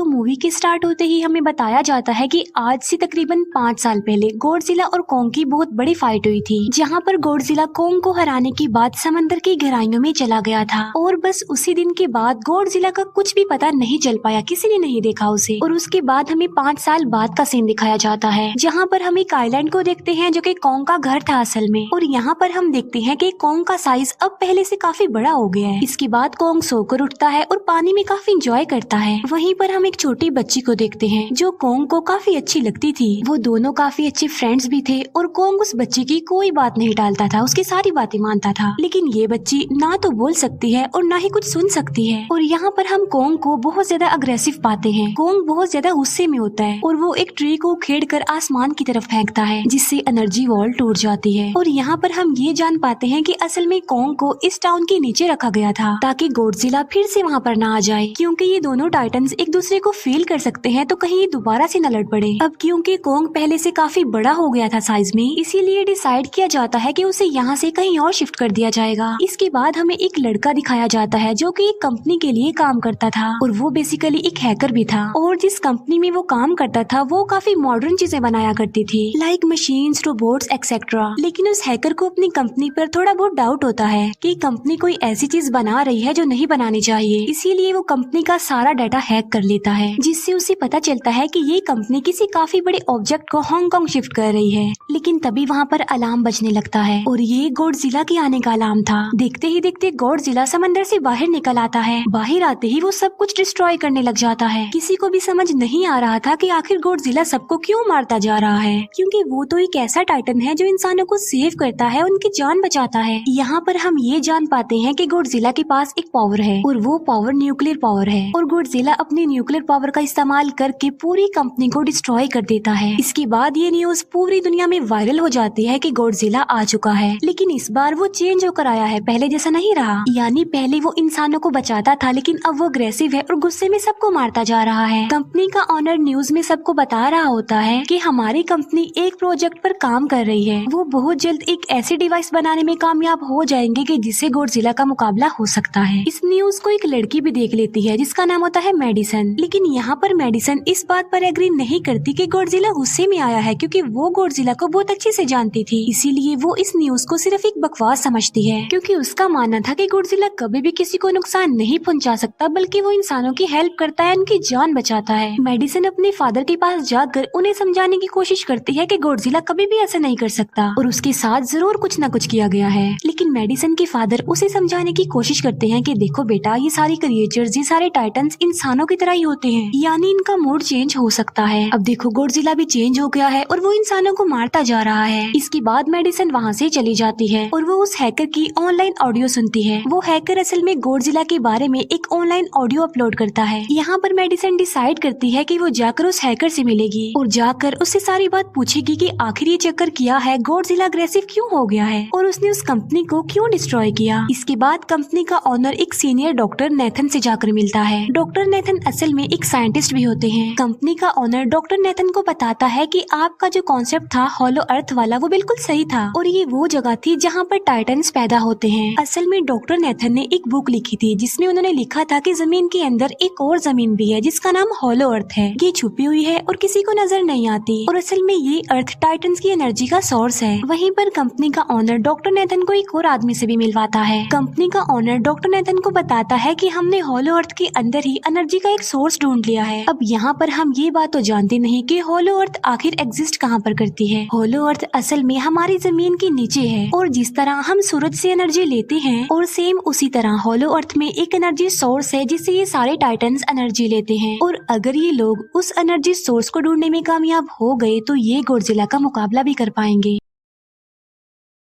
तो मूवी के स्टार्ट होते ही हमें बताया जाता है कि आज से तकरीबन पाँच साल पहले गोडजिला और कोंग की बहुत बड़ी फाइट हुई थी, जहाँ पर गोडजिला कोंग को हराने के बाद समंदर की गहराइयों में चला गया था। और बस उसी दिन के बाद गोडजिला का कुछ भी पता नहीं चल पाया, किसी ने नहीं देखा उसे। और उसके बाद हमें पाँच साल बाद का सीन दिखाया जाता है, जहाँ पर हम एक आइलैंड को देखते हैं जो की कोंग का घर था असल में। और यहाँ पर हम देखते हैं की कोंग का साइज़ अब पहले से काफ़ी बड़ा हो गया है। इसके बाद कोंग सोकर उठता है और पानी में काफ़ी इंजॉय करता है। वहीं पर हम एक छोटी बच्ची को देखते हैं, जो कोंग को काफ़ी अच्छी लगती थी। वो दोनों काफ़ी अच्छे फ्रेंड्स भी थे और कोंग उस बच्ची की कोई बात नहीं टालता था, उसकी सारी बातें मानता था। लेकिन ये बच्ची ना तो बोल सकती है और ना ही कुछ सुन सकती है। और यहाँ पर हम कोंग को बहुत ज़्यादा अग्रेसिव पाते हैं। कोंग बहुत ज़्यादा गुस्से में होता है और वो एक ट्री को खेड़ कर आसमान की तरफ़ फेंकता है, जिससे एनर्जी वॉल टूट जाती है। और यहाँ पर हम ये जान पाते हैं कि असल में कोंग को इस टाउन के नीचे रखा गया था, ताकि गोडजिला फिर से वहाँ पर ना आ जाए, क्योंकि ये दोनों टाइटन्स एक दूसरे को फील कर सकते हैं तो कहीं दोबारा से न लड़ पड़े। अब क्योंकि कोंग पहले से काफ़ी बड़ा हो गया था साइज़ में, इसीलिए डिसाइड किया जाता है कि उसे यहाँ से कहीं और शिफ्ट कर दिया जाएगा। इसके बाद हमें एक लड़का दिखाया जाता है, जो कि एक कंपनी के लिए काम करता था, और वो बेसिकली एक हैकर भी था। और जिस कंपनी में वो काम करता था, वो काफ़ी मॉडर्न चीज़ें बनाया करती थी लाइक मशीन रोबोट्स एक्सेट्रा लेकिन उस हैकर को अपनी कंपनी पर थोड़ा बहुत डाउट होता है कि कंपनी कोई ऐसी चीज़ बना रही है जो नहीं बनानी चाहिए। इसीलिए वो कंपनी का सारा डाटा हैक कर लेता है, जिससे उसे पता चलता है कि ये कंपनी किसी काफ़ी बड़े ऑब्जेक्ट को हांगकांग शिफ्ट कर रही है। लेकिन तभी वहाँ पर अलार्म बजने लगता है और ये गोडजिला के आने का अलार्म था। देखते ही देखते गोडजिला समंदर से बाहर निकल आता है। बाहर आते ही वो सब कुछ डिस्ट्रॉय करने लग जाता है। किसी को भी समझ नहीं आ रहा था कि आखिर गोडजिला सबको क्यों मारता जा रहा है। क्योंकि वो तो एक ऐसा टाइटन है जो इंसानों को सेव करता है, उनकी जान बचाता है। यहाँ पर हम ये जान पाते हैं की कि गोडजिला के पास एक पावर है और वो पावर न्यूक्लियर पावर है और गोडजिला अपनी न्यूक्लियर पावर का इस्तेमाल करके पूरी कंपनी को डिस्ट्रॉय कर देता है। इसके बाद ये न्यूज़ पूरी दुनिया में वायरल हो जाती है कि गोडजिला आ चुका है। लेकिन इस बार वो चेंज होकर आया है, पहले जैसा नहीं रहा। यानी पहले वो इंसानों को बचाता था, लेकिन अब वो अग्रेसिव है और गुस्से में सबको मारता जा रहा है। कंपनी का ऑनर न्यूज़ में सबको बता रहा होता है कि हमारी कंपनी एक प्रोजेक्ट पर काम कर रही है। वो बहुत जल्द एक ऐसी डिवाइस बनाने में कामयाब हो जाएँगे कि जिससे गोडजिला का मुकाबला हो सकता है। इस न्यूज़ को एक लड़की भी देख लेती है, जिसका नाम होता है मेडिसन लेकिन यहाँ पर मेडिसन इस बात पर एग्री नहीं करती कि गोडजिला गुस्से में आया है, क्योंकि वो गोडजिला को बहुत अच्छे से जानती थी। इसीलिए वो इस न्यूज़ को सिर्फ़ एक बकवास समझती है। क्योंकि उसका मानना था कि गोडजिला कभी भी किसी को नुकसान नहीं पहुँचा सकता, बल्कि वो इंसानों की हेल्प करता है, उनकी जान बचाता है। मेडिसन अपने फादर के पास जाकर उन्हें समझाने की कोशिश करती है कि गोडजिला कभी भी ऐसा नहीं कर सकता, और उसके साथ ज़रूर कुछ न कुछ किया गया है। लेकिन मेडिसन के फादर उसे समझाने की कोशिश करते हैं कि देखो बेटा, ये सारी क्रिएचर्स ये सारे टाइटन्स इंसानों की तरह ही होते हैं। यानी इनका मूड चेंज हो सकता है। अब देखो गोडजिला भी चेंज हो गया है और वो इंसानों को मारता जा रहा है। इसके बाद मेडिसन वहाँ से चली जाती है और वो उस हैकर की ऑनलाइन ऑडियो सुनती है। वो हैकर असल में गोडजिला के बारे में एक ऑनलाइन ऑडियो अपलोड करता है। यहाँ पर मेडिसन डिसाइड करती है कि वो जाकर उस हैकर से मिलेगी और जाकर उससे सारी बात पूछेगी कि आखिर ये चक्कर किया है? गोडजिला अग्रेसिव क्यों हो गया है? और उसने उस कंपनी को क्यों डिस्ट्रॉय किया? इसके बाद कंपनी का ऑनर एक सीनियर डॉक्टर नेथन से जाकर मिलता है। डॉक्टर नेथन असल में एक साइंटिस्ट भी होते हैं। कंपनी का ऑनर डॉक्टर नेथन को बताता है कि आपका जो कॉन्सेप्ट था हॉलो अर्थ वाला, वो बिल्कुल सही था। और ये वो जगह थी जहाँ पर टाइटन्स पैदा होते हैं। असल में डॉक्टर नेथन ने एक बुक लिखी थी, जिसमें उन्होंने लिखा था कि ज़मीन के अंदर एक और ज़मीन भी है, जिसका नाम हॉलो अर्थ है। ये छुपी हुई है और किसी को नज़र नहीं आती। और असल में ये अर्थ टाइटन्स की एनर्जी का सोर्स है। वहीं पर कंपनी का ऑनर डॉक्टर नेथन को एक और आदमी से भी मिलवाता है। कंपनी का ऑनर डॉक्टर नेथन को बताता है कि हमने हॉलो अर्थ के अंदर ही एनर्जी का एक सोर्स ढूंढ लिया है। अब यहाँ पर हम ये बात तो जानते नहीं कि होलो अर्थ आखिर एग्जिस्ट कहाँ पर करती है। होलो अर्थ असल में हमारी ज़मीन के नीचे है और जिस तरह हम सूरज से एनर्जी लेते हैं और सेम उसी तरह होलो अर्थ में एक एनर्जी सोर्स है जिससे ये सारे टाइटन एनर्जी लेते हैं। और अगर ये लोग उस एनर्जी सोर्स को ढूँढने में कामयाब हो गए तो ये गोडजिला का मुकाबला भी कर पाएँगे।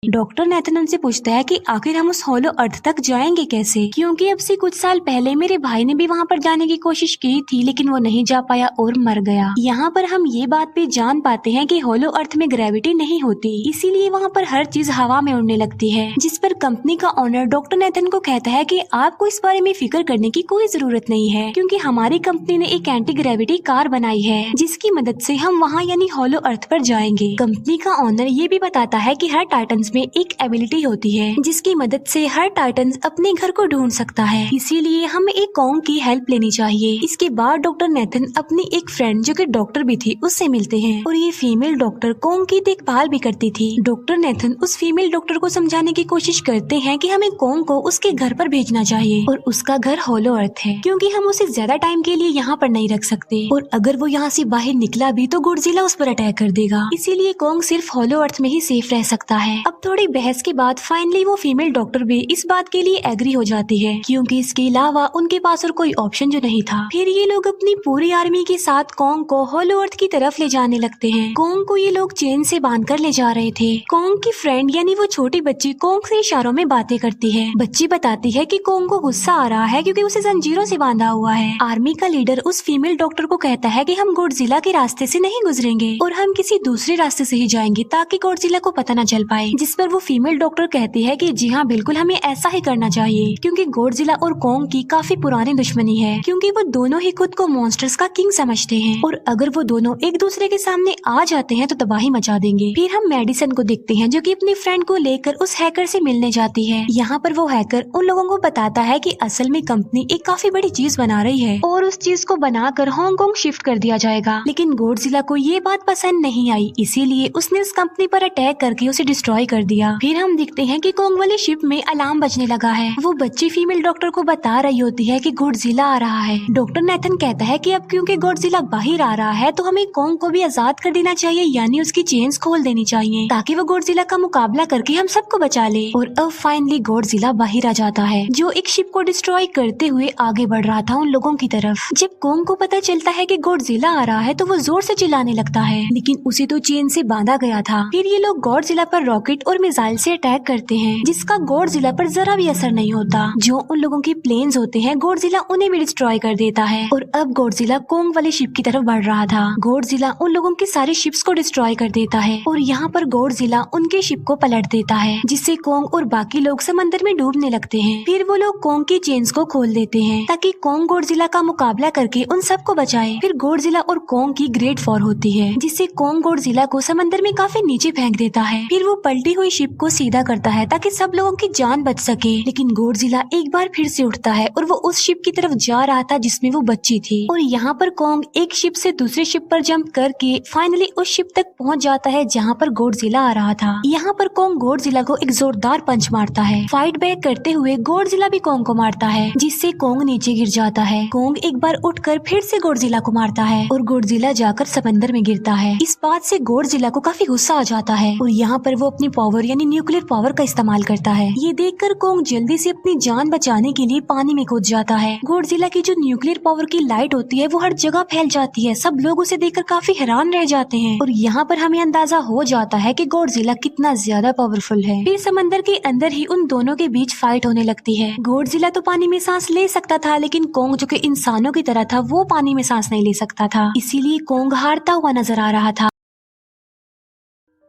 डॉक्टर नेथन उनसे पूछता है कि आखिर हम उस होलो अर्थ तक जाएँगे कैसे? क्योंकि अब से कुछ साल पहले मेरे भाई ने भी वहाँ पर जाने की कोशिश की थी, लेकिन वो नहीं जा पाया और मर गया। यहाँ पर हम ये बात भी जान पाते हैं कि होलो अर्थ में ग्रेविटी नहीं होती, इसीलिए वहाँ पर हर चीज़ हवा में उड़ने लगती है, जिस पर कंपनी का ऑनर डॉक्टर नेथन को कहता है की आपको इस बारे में फ़िक्र करने की कोई ज़रूरत नहीं है, क्यूँकी हमारी कंपनी ने एक एंटी ग्रेविटी कार बनाई है, जिसकी मदद ऐसी हम वहाँ यानी होलो अर्थ पर जाएँगे। कंपनी का ऑनर ये भी बताता है की हर टाइटन टाइटन्स में एक एबिलिटी होती है, जिसकी मदद से हर टाइटन अपने घर को ढूंढ सकता है। इसीलिए हमें एक कॉन्ग की हेल्प लेनी चाहिए। इसके बाद डॉक्टर नेथन अपनी एक फ्रेंड जो कि डॉक्टर भी थी, उससे मिलते हैं। और ये फीमेल डॉक्टर कॉन्ग की देखभाल भी करती थी। डॉक्टर नेथन उस फीमेल डॉक्टर को समझाने की कोशिश करते हैं की हमें कॉन्ग को उसके घर पर भेजना चाहिए। और उसका घर होलो अर्थ है, क्योंकि हम उसे ज़्यादा टाइम के लिए यहाँ पर नहीं रख सकते। और अगर वो यहाँ से बाहर निकला भी तो गुड़जिला उस पर अटैक कर देगा। इसीलिए कॉन्ग सिर्फ़ होलो अर्थ में ही सेफ़ रह सकता है। अब थोड़ी बहस के बाद फाइनली वो फीमेल डॉक्टर भी इस बात के लिए एग्री हो जाती है, क्योंकि इसके अलावा उनके पास और कोई ऑप्शन जो नहीं था। फिर ये लोग अपनी पूरी आर्मी के साथ कॉन्ग को होलो अर्थ की तरफ़ ले जाने लगते हैं। कॉन्ग को ये लोग चेन से बाँध कर ले जा रहे थे। कॉन्ग की फ्रेंड यानी वो छोटी बच्ची कॉन्ग से इशारों में बातें करती है। बच्ची बताती है कि कॉन्ग को गुस्सा आ रहा है क्योंकि उसे जंजीरों से बांधा हुआ है। आर्मी का लीडर उस फीमेल डॉक्टर को कहता है कि हम गोडजिला के रास्ते से नहीं गुजरेंगे और हम किसी दूसरे रास्ते से ही जाएँगे ताकि गोडजिला को पता न चल पाए जिस पर वो फीमेल डॉक्टर कहती है कि जी हाँ बिल्कुल हमें ऐसा ही करना चाहिए, क्योंकि गोडजिला और कोंग की काफ़ी पुरानी दुश्मनी है, क्योंकि वो दोनों ही खुद को मॉन्स्टर्स का किंग समझते हैं। और अगर वो दोनों एक दूसरे के सामने आ जाते हैं तो तबाही मचा देंगे। फिर हम मेडिसन को देखते हैं, जो कि अपनी फ्रेंड को लेकर उस हैकर से मिलने जाती है। यहाँ पर वो हैकर उन लोगों को बताता है कि असल में कंपनी एक काफ़ी बड़ी चीज़ बना रही है, और उस चीज़ को बनाकर हांगकांग शिफ्ट कर दिया जाएगा। लेकिन गोडजिला को ये बात पसंद नहीं आई, इसीलिए उसने उस कंपनी पर अटैक करके उसे डिस्ट्रॉय कर दिया। फिर हम देखते हैं कि कोंग वाली शिप में अलार्म बजने लगा है। वो बच्ची फीमेल डॉक्टर को बता रही होती है कि गोडजिला आ रहा है। डॉक्टर नेथन कहता है कि अब क्योंकि गोडजिला बाहर आ रहा है तो हमें कोंग को भी आज़ाद कर देना चाहिए, यानी उसकी चेन्स खोल देनी चाहिए, ताकि वो गोडजिला का मुकाबला करके हम सबको बचा ले। और अब फाइनली गोडजिला बाहर आ जाता है, जो एक शिप को डिस्ट्रॉय करते हुए आगे बढ़ रहा था उन लोगों की तरफ़। जब कोंग को पता चलता है कि गोडजिला आ रहा है तो वो ज़ोर से चिल्लाने लगता है, लेकिन उसे तो चेन से बांधा गया था। फिर ये लोग गोडजिला पर रॉकेट और मिसाइल से अटैक करते हैं, जिसका गोडजिला पर जरा भी असर नहीं होता। जो उन लोगों की प्लेन्स होते हैं गोडजिला उन्हें भी डिस्ट्रॉय कर देता है। और अब गोडजिला कोंग वाले शिप की तरफ़ बढ़ रहा था। गोडजिला उन लोगों की सारी शिप्स को डिस्ट्रॉय कर देता है। और यहाँ पर गोडजिला उनके शिप को पलट देता है, जिससे कोंग और बाकी लोग समंदर में डूबने लगते हैं। फिर वो लोग कोंग की चेन्स को खोल देते हैं, ताकि कोंग गोडजिला का मुकाबला करके उन सबको बचाए। फिर गोडजिला और कोंग की ग्रेट फॉर होती है, जिससे कोंग गोडजिला को समंदर में काफ़ी नीचे फेंक देता है। फिर वो पलटी हुई शिप को सीधा करता है ताकि सब लोगों की जान बच सके। लेकिन गोडजिला एक बार फिर से उठता है और वो उस शिप की तरफ़ जा रहा था जिसमें वो बच्ची थी। और यहाँ पर कोंग एक शिप से दूसरे शिप पर जंप करके फाइनली उस शिप तक पहुँच जाता है जहाँ पर गोडजिला आ रहा था। यहाँ पर कोंग गोडजिला को एक जोरदार पंच मारता है। फाइट बैक करते हुए गोडजिला भी कोंग को मारता है, जिससे कोंग नीचे गिर जाता है। कोंग एक बार उठकर फिर से गोडजिला को मारता है और गोडजिला जाकर समंदर में गिरता है। इस बात से गोडजिला को काफ़ी गुस्सा आ जाता है और यहाँ पर वो अपनी पावर यानी न्यूक्लियर पावर का इस्तेमाल करता है। ये देखकर कोंग जल्दी से अपनी जान बचाने के लिए पानी में कूद जाता है। गोडजिला की जो न्यूक्लियर पावर की लाइट होती है, वो हर जगह फैल जाती है। सब लोग उसे देखकर काफ़ी हैरान रह जाते हैं। और यहाँ पर हमें अंदाज़ा हो जाता है कि गोडजिला कितना ज़्यादा पावरफुल है। फिर समंदर के अंदर ही उन दोनों के बीच फाइट होने लगती है। गोडजिला तो पानी में सांस ले सकता था, लेकिन कोंग जो कि इंसानों की तरह था, वो पानी में सांस नहीं ले सकता था। इसीलिए कोंग हारता हुआ नज़र आ रहा था।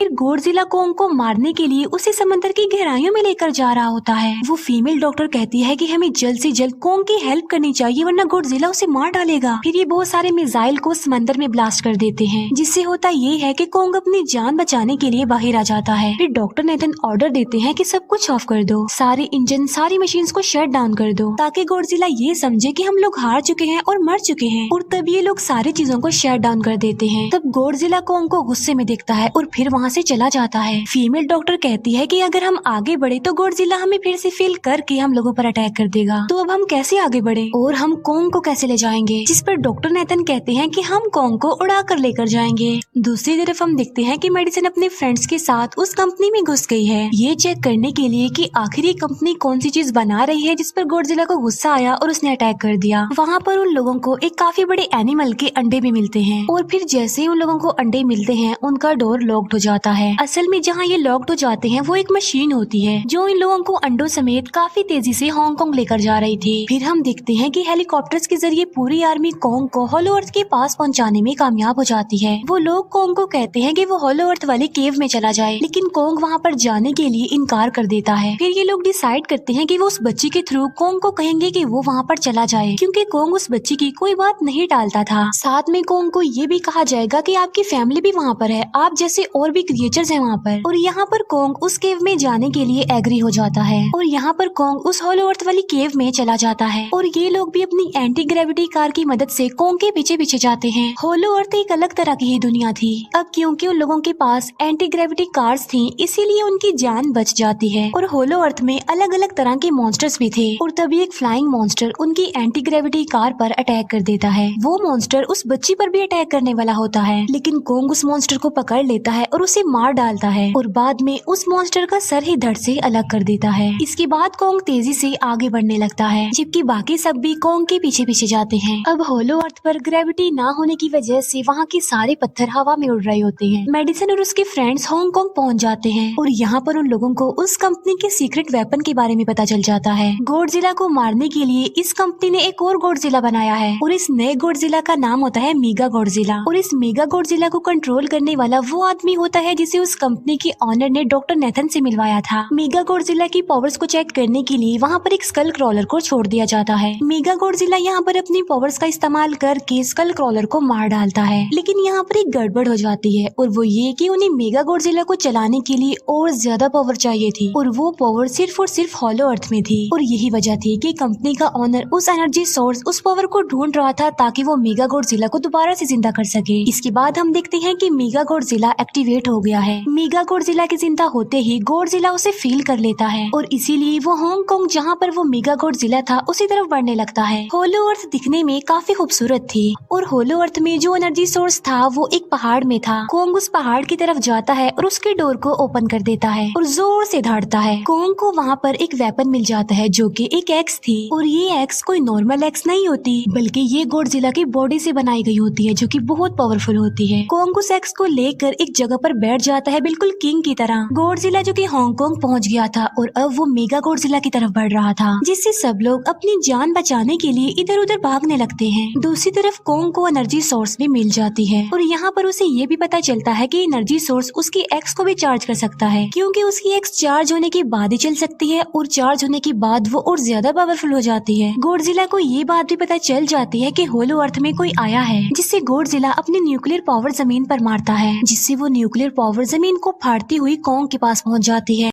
फिर गोडजिला को मारने के लिए उसे समंदर की गहराइयों में लेकर जा रहा होता है। वो फीमेल डॉक्टर कहती है कि हमें जल्द से जल्द कोंग की हेल्प करनी चाहिए, वरना गोडजिला उसे मार डालेगा। फिर ये बहुत सारे मिसाइल को समंदर में ब्लास्ट कर देते हैं, जिससे होता ये है कि कोंग अपनी जान बचाने के लिए बाहर आ जाता है। फिर डॉक्टर नेथन ऑर्डर देते हैं कि सब कुछ ऑफ़ कर दो। सारे इंजन, सारी मशीन को शट डाउन कर दो, ताकि गोडजिला ये समझे की हम लोग हार चुके हैं और मर चुके हैं। और तब ये लोग सारी चीज़ों को शट डाउन कर देते हैं। तब गोडजिला कोंग को गुस्से में देखता है और फिर वहाँ से चला जाता है। फीमेल डॉक्टर कहती है कि अगर हम आगे बढ़े तो गोडजिला हमें फिर से फेल करके हम लोगों पर अटैक कर देगा। तो अब हम कैसे आगे बढ़े? और हम कोंग को कैसे ले जाएँगे? जिस पर डॉक्टर नेतन कहते हैं कि हम कोंग को उड़ा कर लेकर जाएँगे। दूसरी तरफ़ हम देखते हैं कि मेडिसिन अपने फ्रेंड्स के साथ उस कंपनी में घुस गई है। ये चेक करने के लिए कि आखिर ये कंपनी कौन सी चीज़ बना रही है जिस पर गोडजिला को गुस्सा आया और उसने अटैक कर दिया। वहाँ पर उन लोगों को एक काफ़ी बड़े एनिमल के अंडे भी मिलते हैं। और फिर जैसे ही उन लोगों को अंडे मिलते हैं, उनका डोर लॉक्ड हो जाता है। असल में जहाँ ये लॉक्ड हो जाते हैं, वो एक मशीन होती है, जो इन लोगों को अंडों समेत काफ़ी तेज़ी से हांगकांग लेकर जा रही थी। फिर हम देखते हैं कि हेलीकॉप्टर्स के ज़रिए पूरी आर्मी कॉन्ग को होलो अर्थ के पास पहुँचाने में कामयाब हो जाती है। वो लोग कॉन्ग को कहते हैं कि वो होलो अर्थ वाले केव में चला जाए, लेकिन कोंग वहाँ पर जाने के लिए इनकार कर देता है। फिर ये लोग डिसाइड करते हैं कि वो उस बच्ची के थ्रू कोंग को कहेंगे कि वो वहाँ पर चला जाए, क्योंकि कोंग उस बच्ची की कोई बात नहीं डालता था। साथ में कोंग को ये भी कहा जाएगा कि आपकी फैमिली भी वहाँ पर है, आप जैसे और भी क्रिएचर्स है वहाँ पर। और यहाँ पर कोंग उस केव में जाने के लिए एग्री हो जाता है। और यहाँ पर कोंग उस होलो अर्थ वाली केव में चला जाता है। और ये लोग भी अपनी एंटी ग्रेविटी कार की मदद से कोंग के पीछे पीछे जाते हैं। होलो अर्थ एक अलग तरह की ही दुनिया थी। अब क्योंकि उन लोगों के पास एंटी ग्रेविटी कार्स थी, इसीलिए उनकी जान बच जाती है। और होलो अर्थ में अलग अलग तरह के मॉन्स्टर्स भी थे। और तभी एक फ्लाइंग मॉन्स्टर उनकी एंटी ग्रेविटी कार पर अटैक कर देता है। वो मॉन्स्टर उस बच्ची पर भी अटैक करने वाला होता है। लेकिन कोंग उस मॉन्स्टर को पकड़ लेता है और उसे मार डालता है और बाद में उस मॉन्स्टर का सर ही धड़ से अलग कर देता है। इसके बाद कोंग तेज़ी से आगे बढ़ने लगता है, जबकि बाकी सब भी कोंग के पीछे पीछे जाते हैं। अब होलो अर्थ पर ग्रेविटी ना होने की वजह से वहाँ के सारे पत्थर हवा में उड़ रहे होते हैं। मेडिसन और उसके फ्रेंड्स हांगकांग पहुँच जाते हैं और यहाँ पर उन लोगों को उस कंपनी के सीक्रेट वेपन के बारे में पता चल जाता है। गोडजिला को मारने के लिए इस कंपनी ने एक और गोडजिला बनाया है और इस नए गोडजिला का नाम होता है मीगा गोडजिला और इस मेगा गोडजिला को कंट्रोल करने वाला वो आदमी होता है जिसे उस कंपनी के ऑनर ने डॉक्टर नेथन से मिलवाया था। मेगा गोडजिला की पावर्स को चेक करने के लिए वहाँ पर एक स्कल क्रॉलर को छोड़ दिया जाता है। मेगा गोडजिला यहाँ पर अपनी पावर्स का इस्तेमाल करके स्कल क्रॉलर को मार डालता है। लेकिन यहाँ पर एक गड़बड़ हो जाती है और वो ये की उन्हें मेगा गोडजिला को चलाने के लिए और ज़्यादा पावर चाहिए थी और वो पावर सिर्फ़ और सिर्फ़ हॉलो अर्थ में थी। और यही वजह थी की कंपनी का ऑनर उस एनर्जी सोर्स उस पावर को ढूंढ रहा था ताकि वो मेगा गोडजिला को दोबारा से ज़िंदा कर सके। इसके बाद हम देखते हैं कि मेगा गोडजिला एक्टिवेट हो गया। है। मेगा गोडजिला की ज़िंदा होते ही गोडजिला उसे फील कर लेता है। और इसीलिए वो हांगकांग जहाँ पर वो मेगा गोडजिला था, उसी तरफ़ बढ़ने लगता है। होलो अर्थ दिखने में काफ़ी खूबसूरत थी। और होलो अर्थ में जो एनर्जी सोर्स था, वो एक पहाड़ में था। कोंग उस पहाड़ की तरफ़ जाता है और उसके डोर को ओपन कर देता है और ज़ोर से धाड़ता है। कोंग को वहाँ पर एक वेपन मिल जाता है, जो कि एक एक्स थी। और ये एक्स कोई नॉर्मल एक्स नहीं होती, बल्कि ये गोडजिला की बॉडी से बनाई गई होती है, जो कि बहुत पावरफुल होती है। कोंग उस एक्स को लेकर एक जगह पर बैठ जाता है बिल्कुल किंग की तरह। गोडजिला जो कि हांगकांग पहुँच गया था और अब वो मेगा गोडजिला की तरफ़ बढ़ रहा था, जिससे सब लोग अपनी जान बचाने के लिए इधर उधर भागने लगते हैं। दूसरी तरफ़ कोंग को एनर्जी सोर्स भी मिल जाती है और यहाँ पर उसे ये भी पता चलता है की एनर्जी सोर्स उसकी एक्स को भी चार्ज कर सकता है, क्यूँकी उसकी एक्स चार्ज होने के बाद ही चल सकती है और चार्ज होने के बाद वो और ज़्यादा पावरफुल हो जाती है। गोडजिला को ये बात भी पता चल जाती है की होलो अर्थ में कोई आया है, जिससे गोडजिला अपने न्यूक्लियर पावर ज़मीन पर मारता है, जिससे वो न्यूक्लियर पावर ज़मीन को फाड़ती हुई कॉन्ग के पास पहुँच जाती है?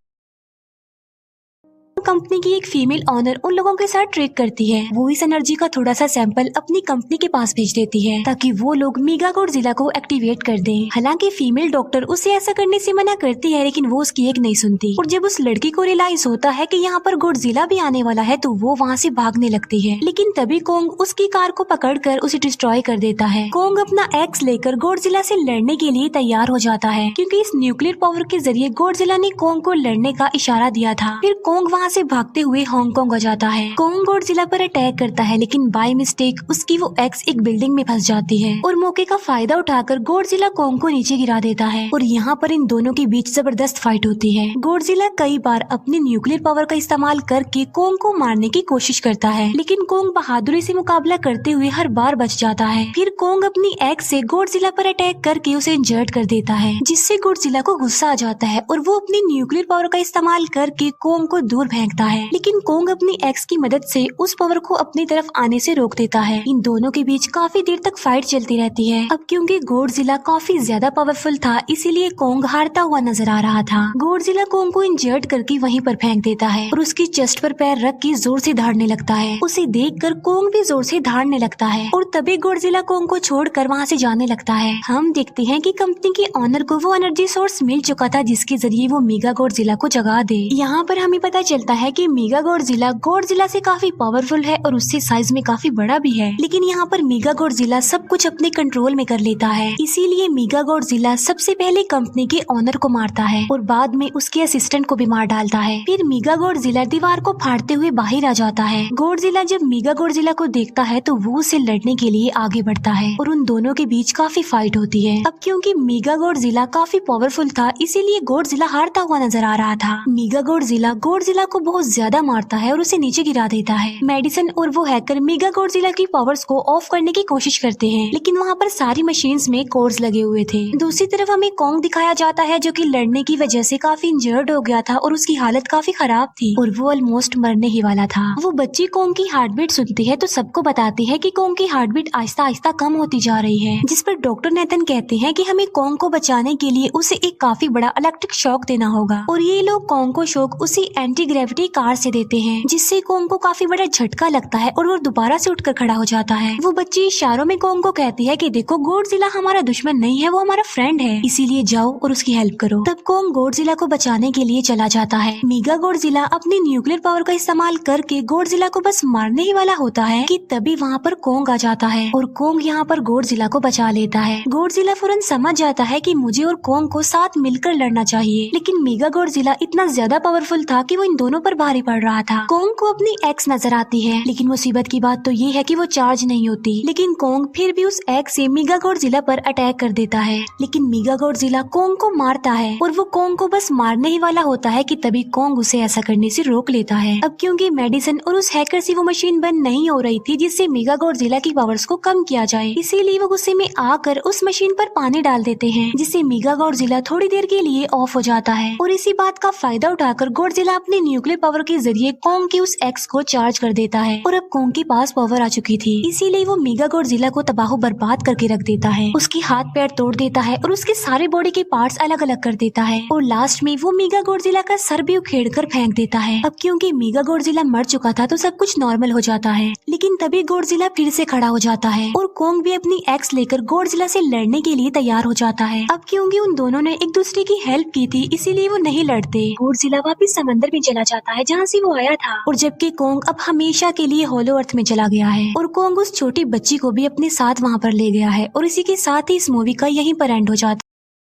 कंपनी की एक फीमेल ऑनर उन लोगों के साथ ट्रेक करती है। वो इस एनर्जी का थोड़ा सा सैंपल अपनी कंपनी के पास भेज देती है, ताकि वो लोग मीगा जिला को एक्टिवेट कर दे। हालाँकि फीमेल डॉक्टर उसे ऐसा करने से मना करती है, लेकिन वो उसकी एक नहीं सुनती। और जब उस लड़की को रियलाइज़ होता है कि यहाँ पर जिला भी आने वाला है तो वो वहाँ से भागने लगती है। लेकिन तभी कोंग उसकी कार को पकड़ कर उसे डिस्ट्रॉय कर देता है। कोंग अपना एक्स लेकर जिला से लड़ने के लिए तैयार हो जाता है, क्योंकि इस न्यूक्लियर पावर के ज़रिए जिला ने कोंग को लड़ने का इशारा दिया था। फिर कोंग वहाँ से भागते हुए हांगकांग हो जाता है। कोंग जिला पर अटैक करता है, लेकिन बाय मिस्टेक उसकी वो एक्स एक बिल्डिंग में फंस जाती है और मौके का फ़ायदा उठाकर जिला कोंग को नीचे गिरा देता है और यहाँ पर इन दोनों के बीच ज़बरदस्त फाइट होती है। जिला कई बार अपने न्यूक्लियर पावर का इस्तेमाल करके कोंग को मारने की कोशिश करता है, लेकिन कोंग बहादुरी से मुकाबला करते हुए हर बार बच जाता है। फिर कोंग अपनी एक्स से जिला पर अटैक करके उसे इंजर्ट कर देता है, जिससे जिला को गुस्सा आ जाता है और वो अपनी न्यूक्लियर पावर का इस्तेमाल करके कोंग को दूर फेंकता है। लेकिन कोंग अपनी एक्स की मदद से उस पावर को अपनी तरफ़ आने से रोक देता है। इन दोनों के बीच काफ़ी देर तक फाइट चलती रहती है। अब क्योंकि जिला काफ़ी ज़्यादा पावरफुल था, इसीलिए कोंग हारता हुआ नज़र आ रहा था। जिला कोंग को इंजर्ड करके वहीं पर फेंक देता है और उसकी चेस्ट पर पैर रख के ज़ोर से धाड़ने लगता है। उसे देख कर कोंग भी ज़ोर से धाड़ने लगता है और तभी जिला कोंग को छोड़ कर वहाँ से जाने लगता है। हम देखते हैं की कंपनी के ऑनर को वो एनर्जी सोर्स मिल चुका था जिसके ज़रिए वो मीगा जिला को जगा दे। यहाँ पर हमें पता चलता है कि मीगा जिला जिला से काफ़ी पावरफुल है और उससे साइज़ में काफ़ी बड़ा भी है। लेकिन यहाँ पर मीगा जिला सब कुछ अपने कंट्रोल में कर लेता है। इसीलिए मीगा जिला सबसे पहले कंपनी के ऑनर को मारता है और बाद में उसके असिस्टेंट को भी मार डालता है। फिर मीगा जिला दीवार को फाड़ते हुए बाहर आ जाता है। जिला जब मीगा जिला को देखता है तो वो उसे लड़ने के लिए आगे बढ़ता है और उन दोनों के बीच काफ़ी फाइट होती है। अब क्योंकि मीगा जिला काफ़ी पावरफुल था, इसीलिए जिला हारता हुआ नज़र आ रहा था। मीगा जिला जिला को बहुत ज़्यादा मारता है और उसे नीचे गिरा देता है। मेडिसन और वो हैकर मेगा गोडजिला की पावर्स को ऑफ़ करने की कोशिश करते हैं, लेकिन वहाँ पर सारी मशीन में कोर्स लगे हुए थे। दूसरी तरफ़ हमें कॉन्ग दिखाया जाता है, जो की लड़ने की वजह से काफ़ी इंजर्ड हो गया था और उसकी हालत काफ़ी खराब थी और वो ऑलमोस्ट मरने ही वाला था। वो बच्ची कॉन्ग की हार्ट बीट सुनती है तो सबको बताती है की कॉन्ग की हार्ट बीट आहिस्ता आहिस्ता कम होती जा रही है, जिस पर डॉक्टर नेतन कहते हैं की हमें कॉन्ग को बचाने के लिए उसे एक काफ़ी बड़ा इलेक्ट्रिक शॉक देना होगा। और ये लोग कॉन्ग को शॉक उसी एंटी ग्रेविटी कार से देते हैं, जिससे कॉन्ग को काफ़ी बड़ा झटका लगता है और वो दोबारा से उठकर खड़ा हो जाता है। वो बच्ची इशारों में कॉन्ग को कहती है कि देखो गोडजिला हमारा दुश्मन नहीं है, वो हमारा फ्रेंड है। इसीलिए जाओ और उसकी हेल्प करो। तब कॉन्ग गोडजिला को बचाने के लिए चला जाता है। मीगा गोडजिला अपनी न्यूक्लियर पावर का इस्तेमाल करके गोडजिला को बस मारने ही वाला होता है कि तभी वहाँ पर कोंग आ जाता है और कोंग यहाँ पर गोडजिला को बचा लेता है। गोडजिला फ़ौरन समझ जाता है कि मुझे और कोंग को साथ मिलकर लड़ना चाहिए, लेकिन मीगा गोडजिला इतना ज़्यादा पावरफुल था कि वो इन दोनों पर भारी पड़ रहा था। कोंग को अपनी एक्स नज़र आती है, लेकिन मुसीबत की बात तो ये है कि वो चार्ज नहीं होती। लेकिन कोंग फिर भी उस एक्स से मीगा जिला पर अटैक कर देता है। लेकिन मीगा जिला कोंग को मारता है, और वो कोंग को बस मारने ही वाला होता है कि तभी कोंग उसे ऐसा करने से रोक लेता है। अब क्योंकि मेडिसिन और उस हैकर से वो मशीन बंद नहीं हो रही थी, जिससे मेगा जिला की पावर्स को कम किया जाए, इसीलिए वो गुस्से में आकर उस मशीन पर पानी डाल देते हैं, जिससे मेगा गोडजिला थोड़ी देर के लिए ऑफ़ हो जाता है। और इसी बात का फ़ायदा उठाकर गोडजिला अपने न्यूक्लियर पावर के ज़रिए कोंग की उस एक्स को चार्ज कर देता है। और अब कोंग के पास पावर आ चुकी थी। इसीलिए वो मेगा गोडजिला को तबाह बर्बाद करके रख देता है। उसके हाथ पैर तोड़ देता है और उसके सारे बॉडी के पार्ट अलग अलग कर देता है। और लास्ट में वो मेगा गोडजिला का सर भी उखेड़ कर फेंक देता है। अब क्योंकि मेगा गोडजिला मर चुका था तो सब कुछ नॉर्मल हो जाता है। लेकिन तभी गोडजिला फिर से खड़ा हो जाता है। और कोंग भी अपनी एक्स लेकर गोडजिला से लड़ने के लिए तैयार हो जाता है। अब क्योंकि उन दोनों ने एक दूसरे की हेल्प की थी, इसीलिए वो नहीं लड़ते। गोडजिला वापिस समंदर में चला जाता है, जहाँ से वो आया था। और जबकि कोंग अब हमेशा के लिए होलो अर्थ में चला गया है। और कोंग उस छोटी बच्ची को भी अपने साथ वहाँ पर ले गया है। और इसी के साथ ही इस मूवी का यही पर एंड हो जाता है